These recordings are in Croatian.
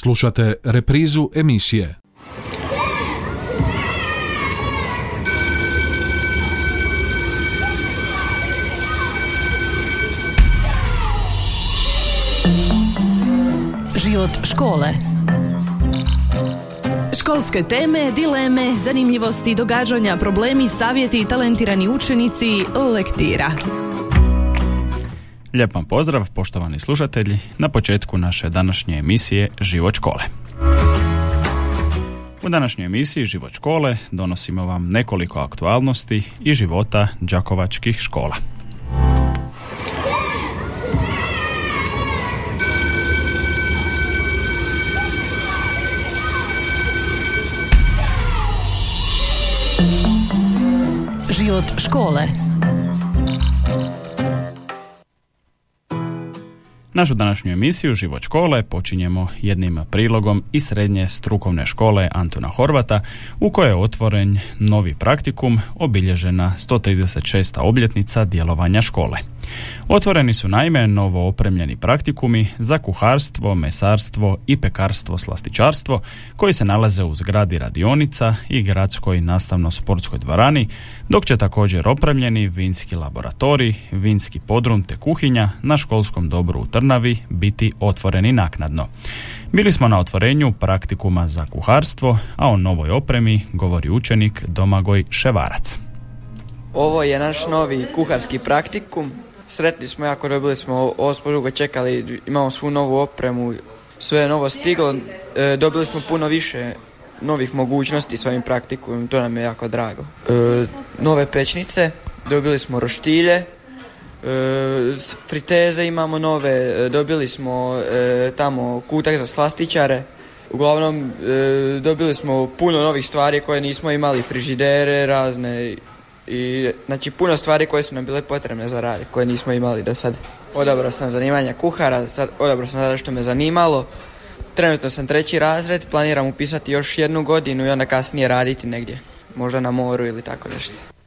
Slušate reprizu emisije. Život škole Školske teme, dileme, zanimljivosti, događanja, problemi, savjeti, talentirani učenici, lektira. Lijep vam pozdrav, poštovani slušatelji, na početku naše današnje emisije Život škole. U današnjoj emisiji Život škole donosimo vam nekoliko aktualnosti i života đakovačkih škola. Život škole Našu današnju emisiju Život škole počinjemo jednim prilogom iz srednje strukovne škole Antuna Horvata u kojoj je otvoren novi praktikum obilježena 136. obljetnica djelovanja škole. Otvoreni su naime novo opremljeni praktikumi za kuharstvo, mesarstvo i pekarstvo slastičarstvo koji se nalaze u zgradi radionica i gradskoj nastavno-sportskoj dvorani, dok će također opremljeni vinski laboratorij, vinski podrum te kuhinja na školskom dobru u Trnavi biti otvoreni naknadno. Bili smo na otvorenju praktikuma za kuharstvo, a o novoj opremi govori učenik Domagoj Ševarac. Ovo je naš novi kuharski praktikum Sretni smo jako, dobili smo, ovo dugo čekali, imamo svu novu opremu, sve je novo stiglo, e, dobili smo puno više novih mogućnosti s ovim praktikum, to nam je jako drago. E, nove pečnice, dobili smo roštilje, e, friteze imamo nove, dobili smo tamo kutak za slastičare, uglavnom dobili smo puno novih stvari koje nismo imali, frižidere razne i znači puno stvari koje su nam bile potrebne za rad, koje nismo imali do sad. Odabrao sam zanimanja kuhara, sad odabrao sam sada što me zanimalo. Trenutno sam treći razred, planiram upisati još jednu godinu i onda kasnije raditi negdje, možda na moru ili tako nešto.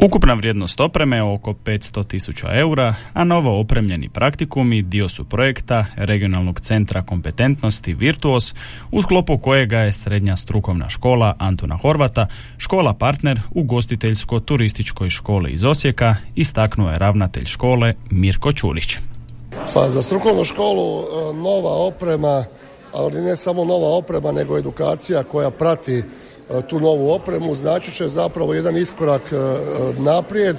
Ukupna vrijednost opreme je oko 500 tisuća eura, a novo opremljeni praktikumi dio su projekta Regionalnog centra kompetentnosti Virtuos, u sklopu kojega je srednja strukovna škola Antuna Horvata, škola partner u gostiteljsko-turističkoj školi iz Osijeka, istaknuo je ravnatelj škole Mirko Čulić. Pa za strukovnu školu e, nova oprema, ali ne samo nova oprema, nego edukacija koja prati tu novu opremu, znači će zapravo jedan iskorak e, naprijed.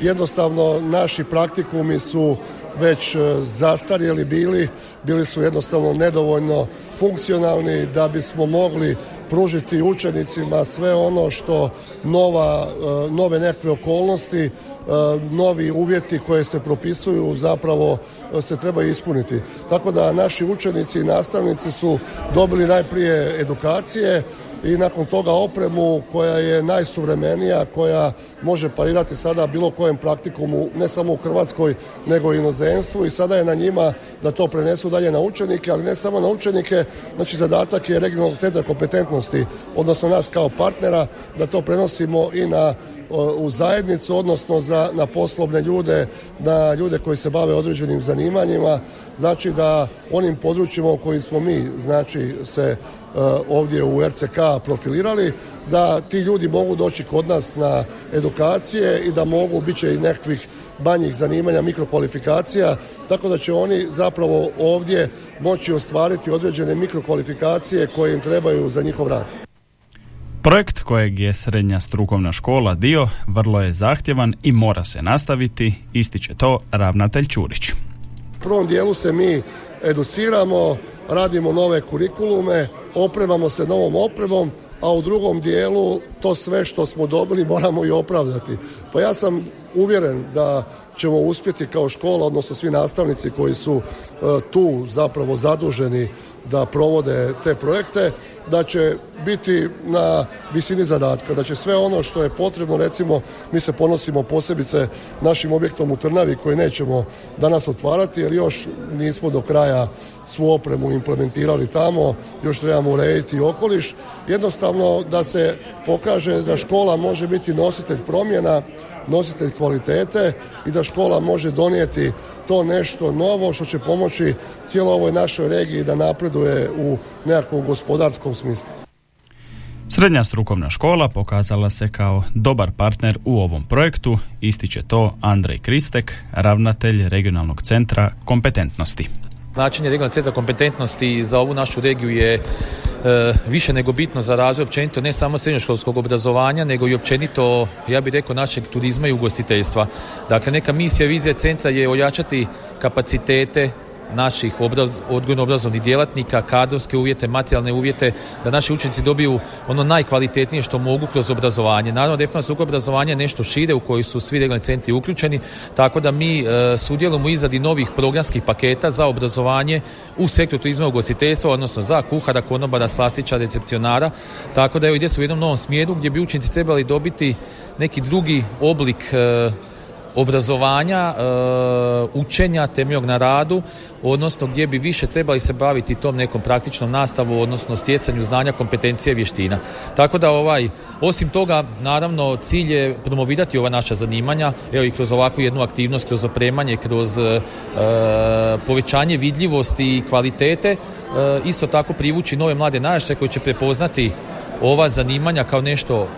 Jednostavno naši praktikumi su već e, zastarjeli bili, bili su jednostavno nedovoljno funkcionalni da bismo mogli pružiti učenicima sve ono što nova, nove nekakve okolnosti, novi uvjeti koje se propisuju zapravo se trebaju ispuniti. Tako da naši učenici i nastavnici su dobili najprije edukacije, i nakon toga opremu koja je najsuvremenija, koja može parirati sada bilo kojem praktikumu, ne samo u Hrvatskoj, nego i inozemstvu. I sada je na njima da to prenesu dalje na učenike, ali ne samo na učenike, znači zadatak je regionalnog centra kompetentnosti, odnosno nas kao partnera, da to prenosimo i na u zajednicu, odnosno za, na poslovne ljude, na ljude koji se bave određenim zanimanjima, znači da onim područjima u kojim smo mi, znači se ovdje u RCK profilirali, da ti ljudi mogu doći kod nas na edukacije i da mogu, bit će i nekakvih manjih zanimanja, mikrokvalifikacija, tako da će oni zapravo ovdje moći ostvariti određene mikrokvalifikacije koje im trebaju za njihov rad. Projekt kojeg je srednja strukovna škola dio vrlo je zahtjevan i mora se nastaviti, ističe to ravnatelj Čurić. U prvom dijelu se mi educiramo, radimo nove kurikulume, opremamo se novom opremom, a u drugom dijelu to sve što smo dobili moramo i opravdati. Pa ja sam uvjeren da ćemo uspjeti kao škola, odnosno svi nastavnici koji su e, tu zapravo zaduženi da provode te projekte, da će biti na visini zadatka, da će sve ono što je potrebno, recimo mi se ponosimo posebice našim objektom u Trnavi koji nećemo danas otvarati jer još nismo do kraja svu opremu implementirali tamo, još trebamo urediti okoliš, jednostavno da se pokaže da škola može biti nositelj promjena, nositelj kvalitete i da škola može donijeti to nešto novo što će pomoći cijeloj ovoj našoj regiji da napreduje u nekakvom gospodarskom smislu. Srednja strukovna škola pokazala se kao dobar partner u ovom projektu, ističe to Andrej Kristek, ravnatelj regionalnog centra kompetentnosti. Značenje regionalnog centra kompetentnosti za ovu našu regiju je e, više nego bitno za razvoj općenito ne samo srednjoškolskog obrazovanja, nego i općenito, ja bih rekao, našeg turizma i ugostiteljstva. Dakle, neka misija, vizija centra je ojačati kapacitete naših odgojno-obrazovnih djelatnika, kadrovske uvjete, materijalne uvjete, da naši učenici dobiju ono najkvalitetnije što mogu kroz obrazovanje. Naravno, definitivno su obrazovanje nešto šire u koji su svi regionalni centri uključeni, tako da mi e, sudjelujemo u izradi novih programskih paketa za obrazovanje u sektoru turizma i ugostiteljstva, odnosno za kuhara, konobara, slastića, recepcionara, tako da evo ide se u jednom novom smjeru gdje bi učenici trebali dobiti neki drugi oblik e, obrazovanja, e, učenja temeljog na radu, odnosno gdje bi više trebali se baviti tom nekom praktičnom nastavu, odnosno stjecanju znanja, kompetencije, vještina. Tako da ovaj, osim toga, naravno, cilj je promovirati ova naša zanimanja, evo i kroz ovakvu jednu aktivnost, kroz opremanje, kroz e, povećanje vidljivosti i kvalitete, e, isto tako privući nove mlade naraštaje koji će prepoznati ova zanimanja kao nešto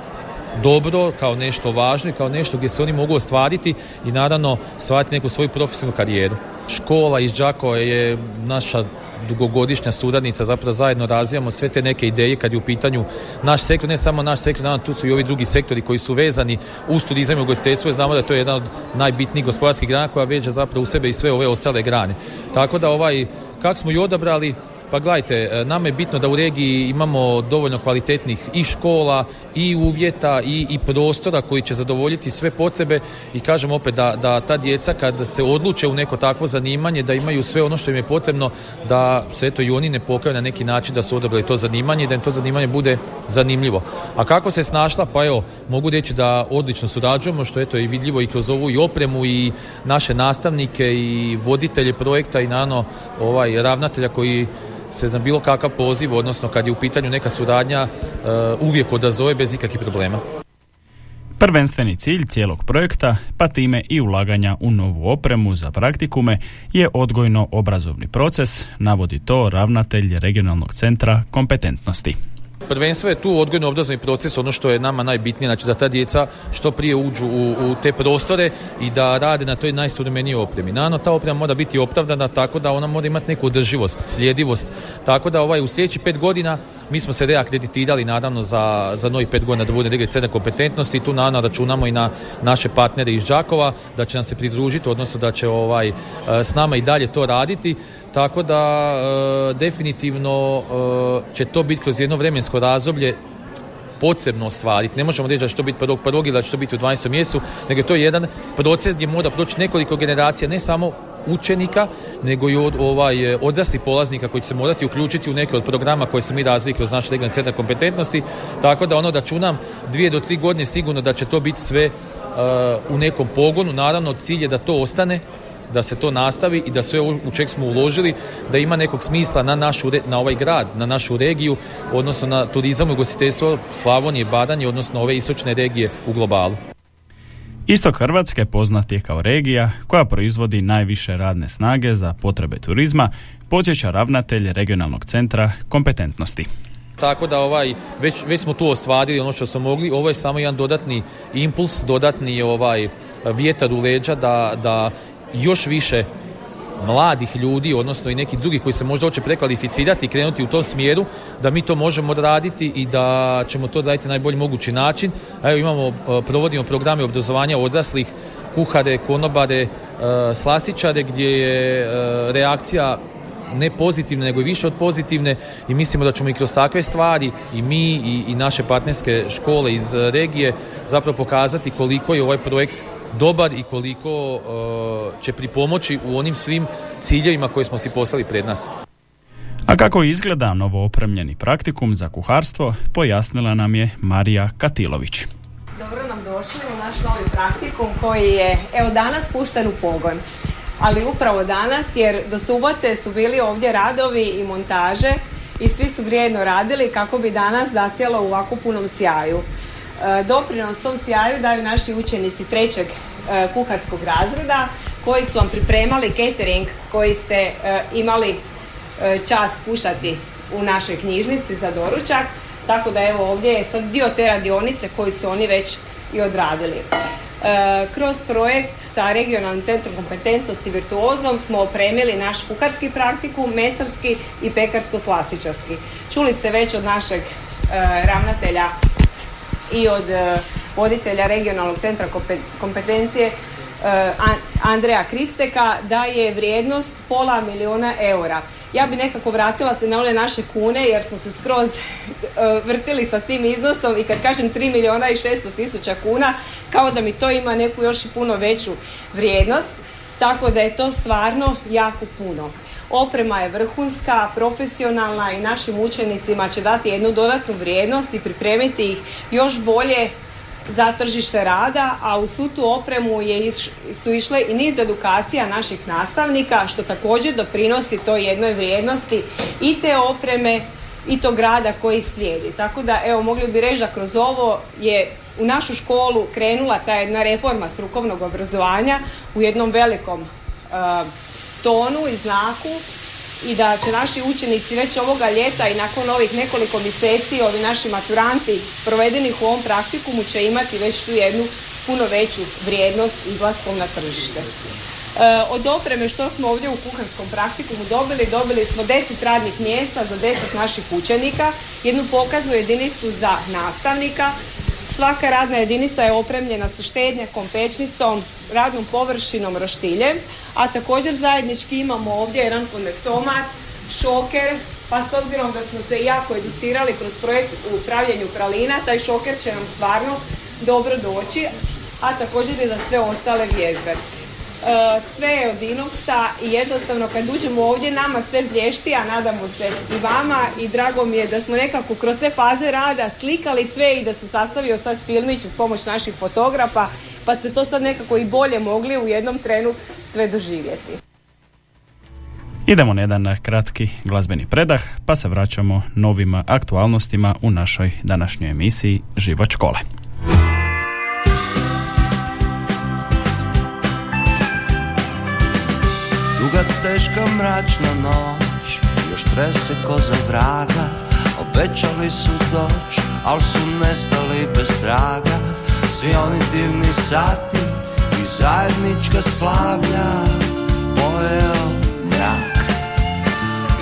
dobro, kao nešto važno i kao nešto gdje se oni mogu ostvariti i naravno stvariti neku svoju profesionalnu karijeru. Škola iz Đakova je naša dugogodišnja suradnica, zapravo zajedno razvijamo sve te neke ideje kad je u pitanju naš sektor, ne samo naš sektor, naravno tu su i ovi drugi sektori koji su vezani uz turizam i ugostiteljstvo znamo da to je jedan od najbitnijih gospodarskih grana koja veže zapravo u sebe i sve ove ostale grane. Tako da ovaj, kako smo i odabrali, pa gledajte, e, nama je bitno da u regiji imamo dovoljno kvalitetnih i škola, i uvjeta, i, i prostora koji će zadovoljiti sve potrebe i kažem opet da, da ta djeca kad se odluče u neko takvo zanimanje, da imaju sve ono što im je potrebno, da se eto i oni ne pokaju na neki način da su odabrali to zanimanje i da im to zanimanje bude zanimljivo. A kako se snašla? Pa evo, mogu reći da odlično surađujemo, što eto i vidljivo i kroz ovu i opremu i naše nastavnike i voditelje projekta i naravno ovaj ravnatelja koji se za bilo kakav poziv, odnosno kad je u pitanju neka suradnja, uh, uvijek odazove bez ikakvih problema. Prvenstveni cilj cijelog projekta, pa time i ulaganja u novu opremu za praktikume, je odgojno-obrazovni proces, navodi to ravnatelj regionalnog centra kompetentnosti. Prvenstvo je tu odgojno obrazovni proces, ono što je nama najbitnije, znači da ta djeca što prije uđu u, u te prostore i da rade na toj najsuvremenijoj opremi. Naravno, ta oprema mora biti opravdana tako da ona mora imati neku održivost, sljedivost, tako da ovaj u sljedećih pet godina mi smo se reakreditirali naravno za, za novi pet godina da bude regija centar kompetentnosti i tu naravno računamo i na naše partnere iz Đakova da će nam se pridružiti, odnosno da će ovaj e, s nama i dalje to raditi. Tako da e, definitivno e, će to biti kroz jedno vremensko razdoblje potrebno ostvariti. Ne možemo reći da će to biti prvog prvog ili da će to biti u 12. mjesecu, nego je to jedan proces gdje mora proći nekoliko generacija, ne samo učenika, nego i od, ovaj, odrasli polaznika koji će se morati uključiti u neke od programa koje se mi razvili kroz naš regionalni centar kompetentnosti, tako da ono da čunam dvije do tri godine sigurno da će to biti sve uh, u nekom pogonu. Naravno, cilj je da to ostane da se to nastavi i da sve u čeg smo uložili da ima nekog smisla na, našu, na ovaj grad, na našu regiju, odnosno na turizam i ugostiteljstvo Slavonije, Badanje, odnosno ove istočne regije u globalu. Istok Hrvatske poznat je kao regija koja proizvodi najviše radne snage za potrebe turizma, podsjeća ravnatelj regionalnog centra kompetentnosti. Tako da ovaj, već, već smo tu ostvarili ono što smo mogli, ovo je samo jedan dodatni impuls, dodatni ovaj vjetar u leđa da, da još više mladih ljudi, odnosno i neki drugi koji se možda hoće prekvalificirati i krenuti u tom smjeru, da mi to možemo raditi i da ćemo to raditi na najbolji mogući način. Evo imamo, e, provodimo programe obrazovanja odraslih, kuhare, konobare, e, slastičare gdje je e, reakcija ne pozitivne, nego i više od pozitivne i mislimo da ćemo i kroz takve stvari i mi i, i naše partnerske škole iz regije zapravo pokazati koliko je ovaj projekt dobar i koliko uh, će pripomoći u onim svim ciljevima koje smo si poslali pred nas. A kako izgleda novo opremljeni praktikum za kuharstvo, pojasnila nam je Marija Katilović. Dobro nam došli u naš novi praktikum koji je evo danas pušten u pogon. Ali upravo danas jer do subote su bili ovdje radovi i montaže i svi su vrijedno radili kako bi danas zacijelo u ovako punom sjaju. Doprinos tom sjaju daju naši učenici trećeg kuharskog razreda koji su vam pripremali catering koji ste imali čast kušati u našoj knjižnici za doručak. Tako da evo ovdje je sad dio te radionice koji su oni već i odradili. E, kroz projekt sa regionalnim centrom kompetentnosti Virtuozom smo opremili naš kuharski praktikum, mesarski i pekarsko-slastičarski. Čuli ste već od našeg e, ravnatelja i od e, voditelja regionalnog centra kompetencije Andreja Kristeka da je vrijednost pola milijuna eura ja bi nekako vratila se na one naše kune jer smo se skroz e, vrtili sa tim iznosom i kad kažem 3 milijuna i 600 tisuća kuna kao da mi to ima neku još i puno veću vrijednost tako da je to stvarno jako puno. Oprema je vrhunska, profesionalna i našim učenicima će dati jednu dodatnu vrijednost i pripremiti ih još bolje za tržište rada, a u svu tu opremu je su išle i niz edukacija naših nastavnika, što također doprinosi toj jednoj vrijednosti i te opreme i tog rada koji slijedi. Tako da, evo, mogli bi reći da kroz ovo je u našu školu krenula ta jedna reforma strukovnog obrazovanja u jednom velikom uh, tonu i znaku i da će naši učenici već ovoga ljeta i nakon ovih nekoliko mjeseci ovi naši maturanti provedenih u ovom praktikumu će imati već tu jednu puno veću vrijednost izlaskom na tržište. E, od opreme što smo ovdje u kuharskom praktikumu dobili, dobili smo 10 radnih mjesta za 10 naših učenika, jednu pokaznu jedinicu za nastavnika, Svaka radna jedinica je opremljena sa štednjakom, pečnicom, radnom površinom, roštiljem, a također zajednički imamo ovdje jedan konvektomat, šoker, pa s obzirom da smo se jako educirali kroz projekt u upravljanju pralina, taj šoker će nam stvarno dobro doći, a također i za sve ostale vježbe. E, sve je od inoksa i jednostavno kad uđemo ovdje nama sve blješti, a nadamo se i vama i drago mi je da smo nekako kroz sve faze rada slikali sve i da se sastavio sad filmić uz pomoć naših fotografa pa ste to sad nekako i bolje mogli u jednom trenu sve doživjeti. Idemo na jedan kratki glazbeni predah pa se vraćamo novim aktualnostima u našoj današnjoj emisiji Život škole. Duga teška mračna noć Još trese ko za vraga Obećali su doć Al su nestali bez traga Svi oni divni sati I zajednička slavlja Pojeo mrak.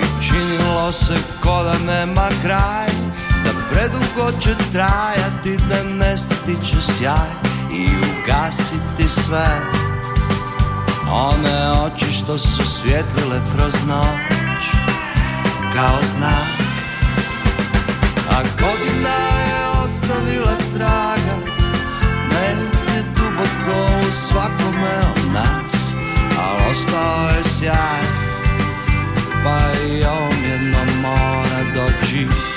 I činilo se ko da nema kraj Da predugo će trajati Da nestati će sjaj I ugasiti sve. One oči što su svjetlile kroz noć Kao znak. A godina je ostavila traga Negdje duboko u svakome od nas Al ostao je sjaj. Pa i mora doći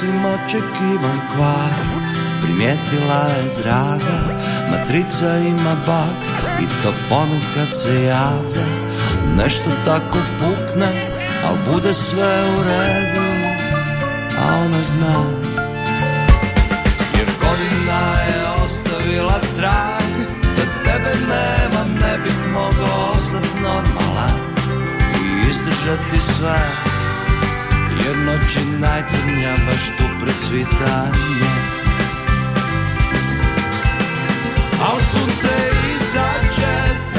Sasvim očekivan kvar Primijetila je draga Matrica ima bak I to ponekad se javlja. Nešto tako pukne Al bude sve u redu A ona zna. Jer godina je ostavila trag Da tebe nema ne bih mogao ostati normalan I izdržati sve jer noć je najcrnja baš tu pred svitanje Al sunce izađe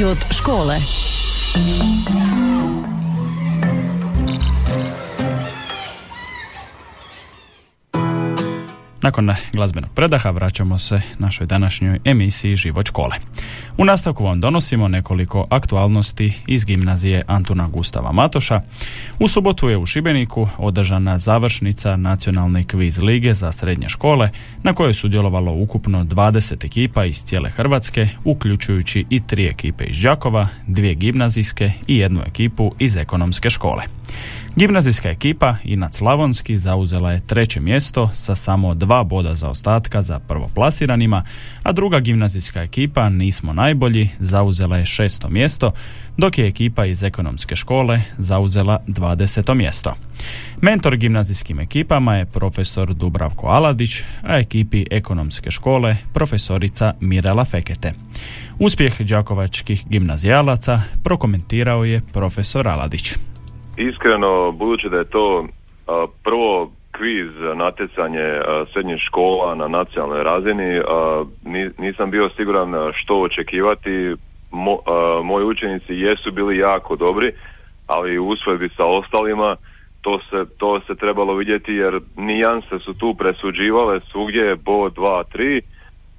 Život škole. Nakon glazbenog predaha vraćamo se našoj današnjoj emisiji Život škole. U nastavku vam donosimo nekoliko aktualnosti iz gimnazije Antuna Gustava Matoša. U subotu je u Šibeniku održana završnica nacionalne kviz lige za srednje škole na kojoj je sudjelovalo ukupno 20 ekipa iz cijele Hrvatske, uključujući i tri ekipe iz Đakova, dvije gimnazijske i jednu ekipu iz ekonomske škole. Gimnazijska ekipa Inac Slavonski zauzela je treće mjesto sa samo dva boda za ostatka za prvoplansiranima, a druga gimnazijska ekipa Nismo najbolji zauzela je šesto mjesto, dok je ekipa iz ekonomske škole zauzela 20. mjesto. Mentor gimnazijskim ekipama je profesor Dubravko Aladić, a ekipi ekonomske škole profesorica Mirela Fekete. Uspjeh đakovačkih gimnazijalaca prokomentirao je profesor Aladić. Iskreno, budući da je to a, prvo kviz natjecanje srednjih škola na nacionalnoj razini, a, ni- nisam bio siguran što očekivati. Mo, moji učenici jesu bili jako dobri, ali u usporedbi sa ostalima to se, to se trebalo vidjeti jer nijanse su tu presuđivale svugdje je bod 2, 3,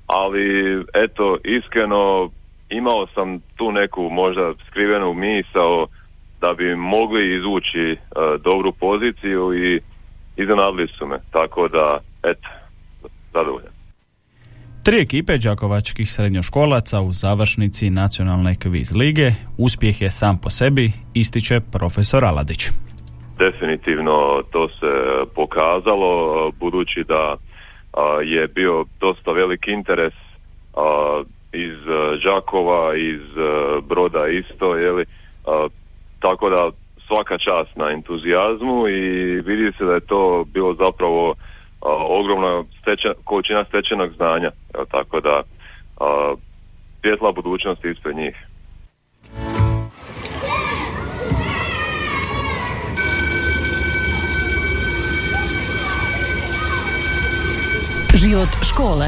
ali eto, iskreno imao sam tu neku možda skrivenu misao da bi mogli izvući e, dobru poziciju i iznenadili su me. Tako da, eto, zadovoljan. Tri ekipe đakovačkih srednjoškolaca u završnici nacionalne kviz lige uspjeh je sam po sebi, ističe profesor Aladić. Definitivno to se pokazalo, budući da a, je bio dosta velik interes a, iz e, Đakova, iz e, Broda isto, jeli, a, tako da svaka čast na entuzijazmu i vidi se da je to bilo zapravo ogromna stečen, količina stečenog znanja, jel, tako da a, svjetla budućnost ispred njih. Život škole.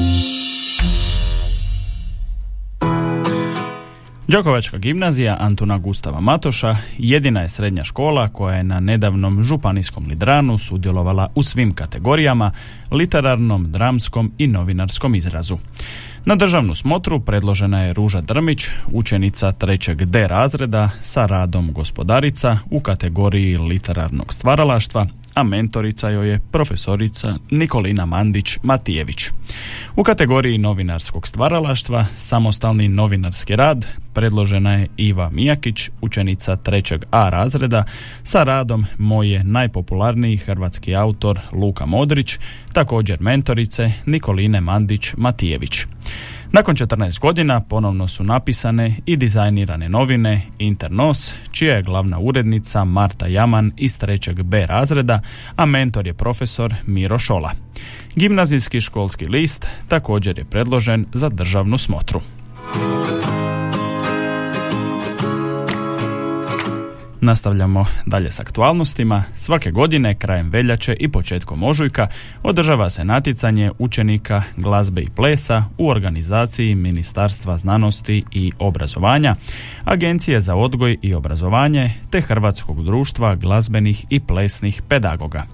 Đakovačka gimnazija Antuna Gustava Matoša jedina je srednja škola koja je na nedavnom županijskom lidranu sudjelovala u svim kategorijama, literarnom, dramskom i novinarskom izrazu. Na državnu smotru predložena je Ruža Drmić, učenica trećeg D razreda sa radom gospodarica u kategoriji literarnog stvaralaštva, a mentorica joj je profesorica Nikolina Mandić-Matijević. U kategoriji novinarskog stvaralaštva, samostalni novinarski rad, predložena je Iva Mijakić, učenica trećeg A razreda, sa radom Moj je najpopularniji hrvatski autor Luka Modrić, također mentorice Nikoline Mandić-Matijević. Nakon 14 godina ponovno su napisane i dizajnirane novine Internos, čija je glavna urednica Marta Jaman iz 3. B razreda, a mentor je profesor Miro Šola. Gimnazijski školski list također je predložen za državnu smotru. Nastavljamo dalje s aktualnostima. Svake godine, krajem veljače i početkom ožujka, održava se natjecanje učenika glazbe i plesa u organizaciji Ministarstva znanosti i obrazovanja, Agencije za odgoj i obrazovanje te Hrvatskog društva glazbenih i plesnih pedagoga.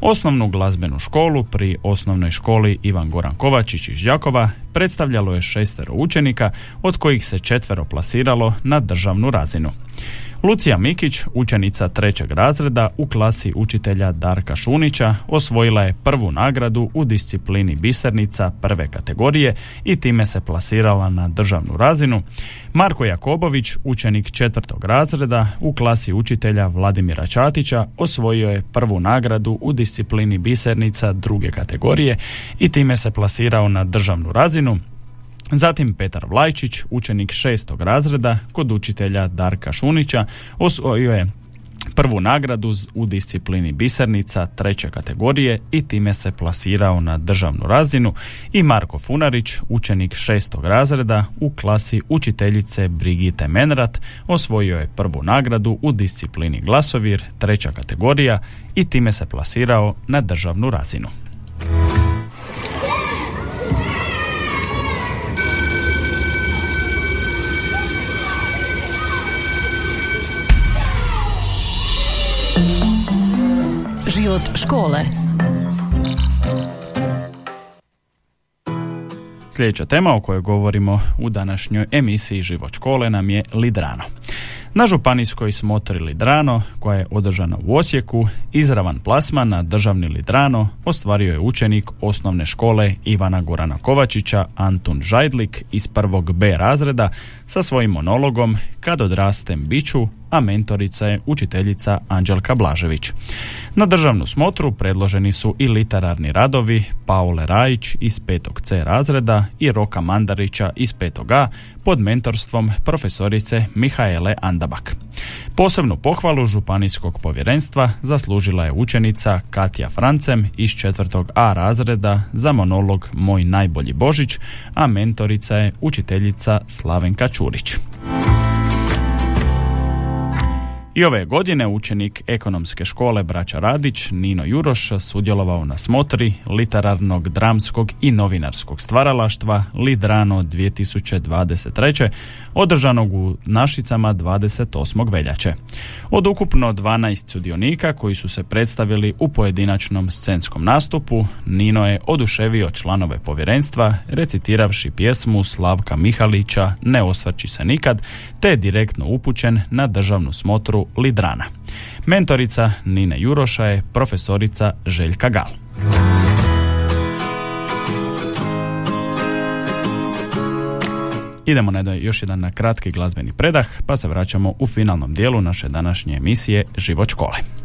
Osnovnu glazbenu školu pri osnovnoj školi Ivan Goran Kovačić iz Đakova predstavljalo je šestero učenika, od kojih se četvero plasiralo na državnu razinu. Lucija Mikić, učenica trećeg razreda u klasi učitelja Darka Šunića, osvojila je prvu nagradu u disciplini bisernica prve kategorije i time se plasirala na državnu razinu. Marko Jakobović, učenik četvrtog razreda u klasi učitelja Vladimira Čatića, osvojio je prvu nagradu u disciplini bisernica druge kategorije i time se plasirao na državnu razinu. Zatim Petar Vlajčić, učenik šestog razreda kod učitelja Darka Šunića, osvojio je prvu nagradu u disciplini bisernica treće kategorije i time se plasirao na državnu razinu i Marko Funarić, učenik šestog razreda u klasi učiteljice Brigite Menrat, osvojio je prvu nagradu u disciplini glasovir treća kategorija i time se plasirao na državnu razinu. Život škole. Sljedeća tema o kojoj govorimo u današnjoj emisiji Život škole nam je Lidrano. Na županijskoj smotri Lidrano, koja je održana u Osijeku, izravan plasman na državni Lidrano ostvario je učenik osnovne škole Ivana Gorana Kovačića Antun Žajdlik iz prvog B razreda sa svojim monologom Kad odrastem biću, a mentorica je učiteljica Anđelka Blažević. Na državnu smotru predloženi su i literarni radovi Paule Rajić iz 5. C razreda i Roka Mandarića iz 5. A pod mentorstvom profesorice Mihaele Andabak. Posebnu pohvalu županijskog povjerenstva zaslužila je učenica Katja Francem iz 4. A razreda za monolog Moj najbolji Božić, a mentorica je učiteljica Slavenka Čurić. I ove godine učenik ekonomske škole Braća Radić, Nino Juroš, sudjelovao na smotri literarnog, dramskog i novinarskog stvaralaštva Lidrano 2023. održanog u Našicama 28. veljače. Od ukupno 12 sudionika koji su se predstavili u pojedinačnom scenskom nastupu, Nino je oduševio članove povjerenstva recitiravši pjesmu Slavka Mihalića Ne osvrći se nikad, te je direktno upućen na državnu smotru Lidrana. Mentorica Nine Juroša je profesorica Željka Gal. Idemo na još jedan kratki glazbeni predah, pa se vraćamo u finalnom dijelu naše današnje emisije Život škole.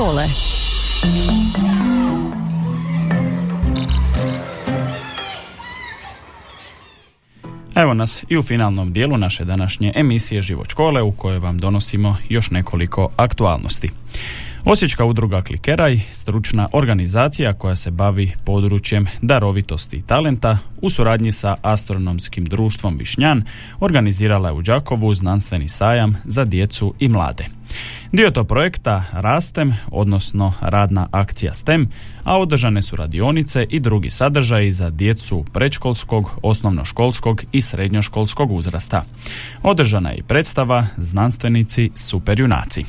Škole. Evo nas i u finalnom dijelu naše današnje emisije Život škole u kojoj vam donosimo još nekoliko aktualnosti. Osječka udruga Klikeraj, stručna organizacija koja se bavi područjem darovitosti i talenta, u suradnji sa astronomskim društvom Višnjan, organizirala je u Đakovu znanstveni sajam za djecu i mlade. Dio to projekta Rastem, odnosno radna akcija STEM, a održane su radionice i drugi sadržaji za djecu predškolskog, osnovnoškolskog i srednjoškolskog uzrasta. Održana je i predstava Znanstvenici superjunaci.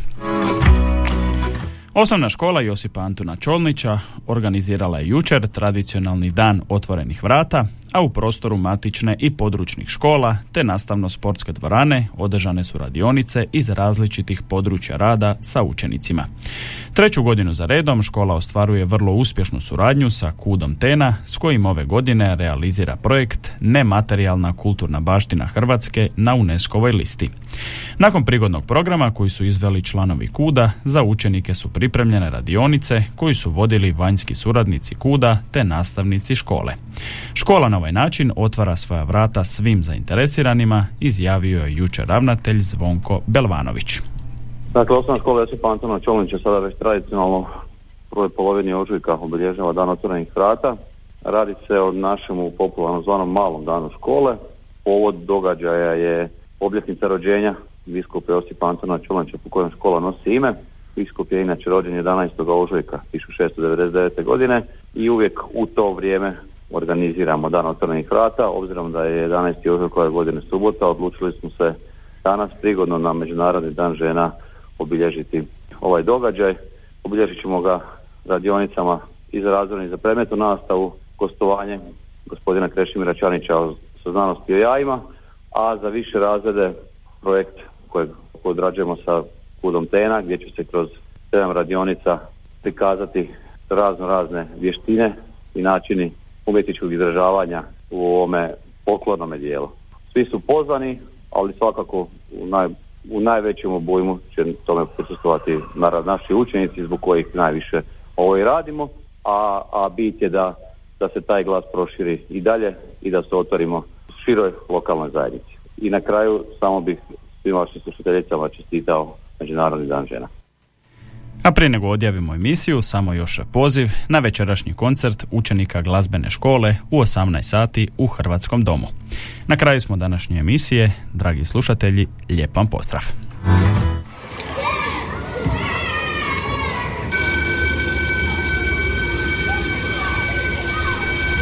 Osnovna škola Josipa Antuna Čolnića organizirala je jučer tradicionalni dan otvorenih vrata, a u prostoru matične i područnih škola te nastavno-sportske dvorane održane su radionice iz različitih područja rada sa učenicima. Treću godinu za redom škola ostvaruje vrlo uspješnu suradnju sa Kudom Tena s kojim ove godine realizira projekt Nematerijalna kulturna baština Hrvatske na UNESCO-voj listi. Nakon prigodnog programa koji su izveli članovi Kuda, za učenike su pripremljene radionice koji su vodili vanjski suradnici Kuda te nastavnici škole. Škola na ovaj način otvara svoja vrata svim zainteresiranima, izjavio je jučer ravnatelj Zvonko Belvanović. Dakle, osnovna škola Josipa Antona Čolnića sada već tradicionalno prvoj polovini ožujka obilježava dan otvorenih vrata. Radi se o našemu popularno zvanom malom danu škole. Povod događaja je obljetnica rođenja biskupa Josipa Antona Čolnića po kojem škola nosi ime. Biskup je inače rođen 11. ožujka 1699. godine i uvijek u to vrijeme organiziramo dan otvorenih vrata. Obzirom da je 11. ožujka ove godine subota, odlučili smo se danas prigodno na Međunarodni dan žena obilježiti ovaj događaj. Obilježit ćemo ga radionicama i za razvojnu i za predmetnu nastavu, gostovanje gospodina Krešimira Čanića sa znanosti o jajima, a za više razrede projekt kojeg odrađujemo sa Kudom Tena gdje će se kroz sedam radionica prikazati razno razne vještine i načini umjetničkog izražavanja u ovome poklonome dijelu. Svi su pozvani, ali svakako u, naj, u najvećem obujmu će tome prisustovati naši učenici zbog kojih najviše ovo i radimo, a, a bit je da, da se taj glas proširi i dalje i da se otvorimo široj lokalnoj zajednici. I na kraju samo bih svim vašim slušateljicama čestitao Međunarodni dan žena. A prije nego odjavimo emisiju, samo još poziv na večerašnji koncert učenika glazbene škole u 18 sati u Hrvatskom domu. Na kraju smo današnje emisije, dragi slušatelji, lijep vam pozdrav.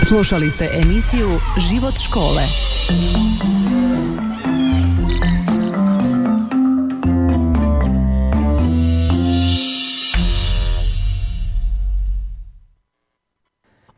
Slušali ste emisiju Život škole.